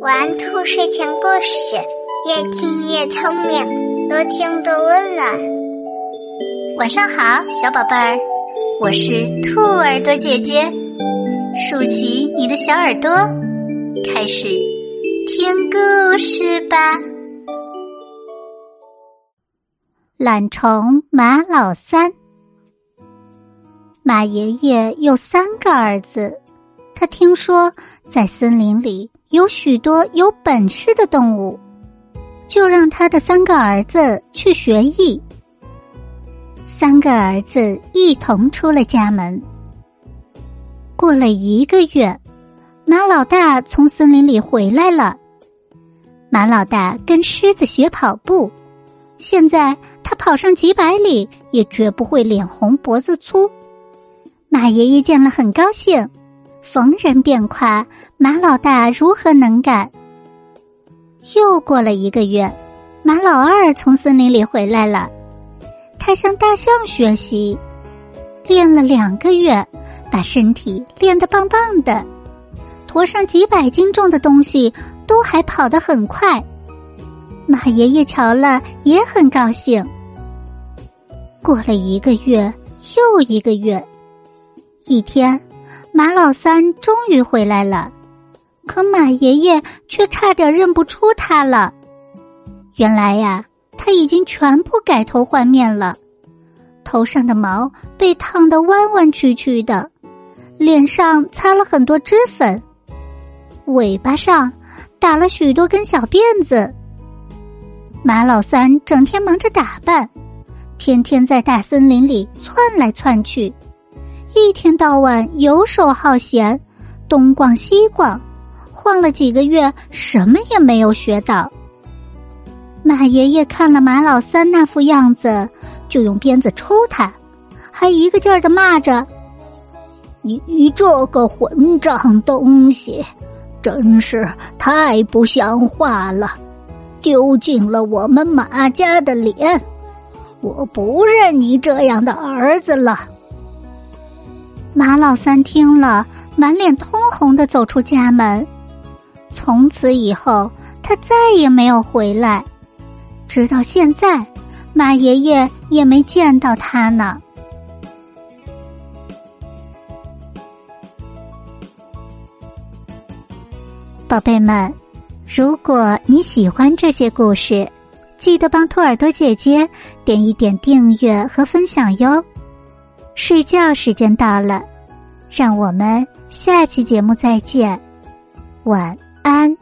玩兔睡前故事，越听越聪明，多听多温暖。晚上好，小宝贝儿，我是兔耳朵姐姐，竖起你的小耳朵，开始听故事吧。懒虫马老三，马爷爷有三个儿子。他听说在森林里有许多有本事的动物，就让他的三个儿子去学艺。三个儿子一同出了家门。过了一个月，马老大从森林里回来了。马老大跟狮子学跑步，现在他跑上几百里也绝不会脸红脖子粗。马爷爷见了很高兴。逢人便夸马老大如何能干。又过了一个月，马老二从森林里回来了，他向大象学习，练了两个月，把身体练得棒棒的，驮上几百斤重的东西都还跑得很快。马爷爷瞧了也很高兴。过了一个月又一个月，一天。马老三终于回来了，可马爷爷却差点认不出他了。原来呀，他已经全部改头换面了，头上的毛被烫得弯弯曲曲的，脸上擦了很多脂粉，尾巴上打了许多根小辫子。马老三整天忙着打扮，天天在大森林里窜来窜去。一天到晚游手好闲，东逛西逛，晃了几个月，什么也没有学到。马爷爷看了马老三那副样子，就用鞭子抽他，还一个劲儿的骂着：“你这个混账东西，真是太不像话了，丢尽了我们马家的脸！我不认你这样的儿子了。”马老三听了，满脸通红的走出家门。从此以后，他再也没有回来，直到现在，马爷爷也没见到他呢。宝贝们，如果你喜欢这些故事，记得帮兔耳朵姐姐点一点订阅和分享哟。睡觉时间到了，让我们下期节目再见，晚安。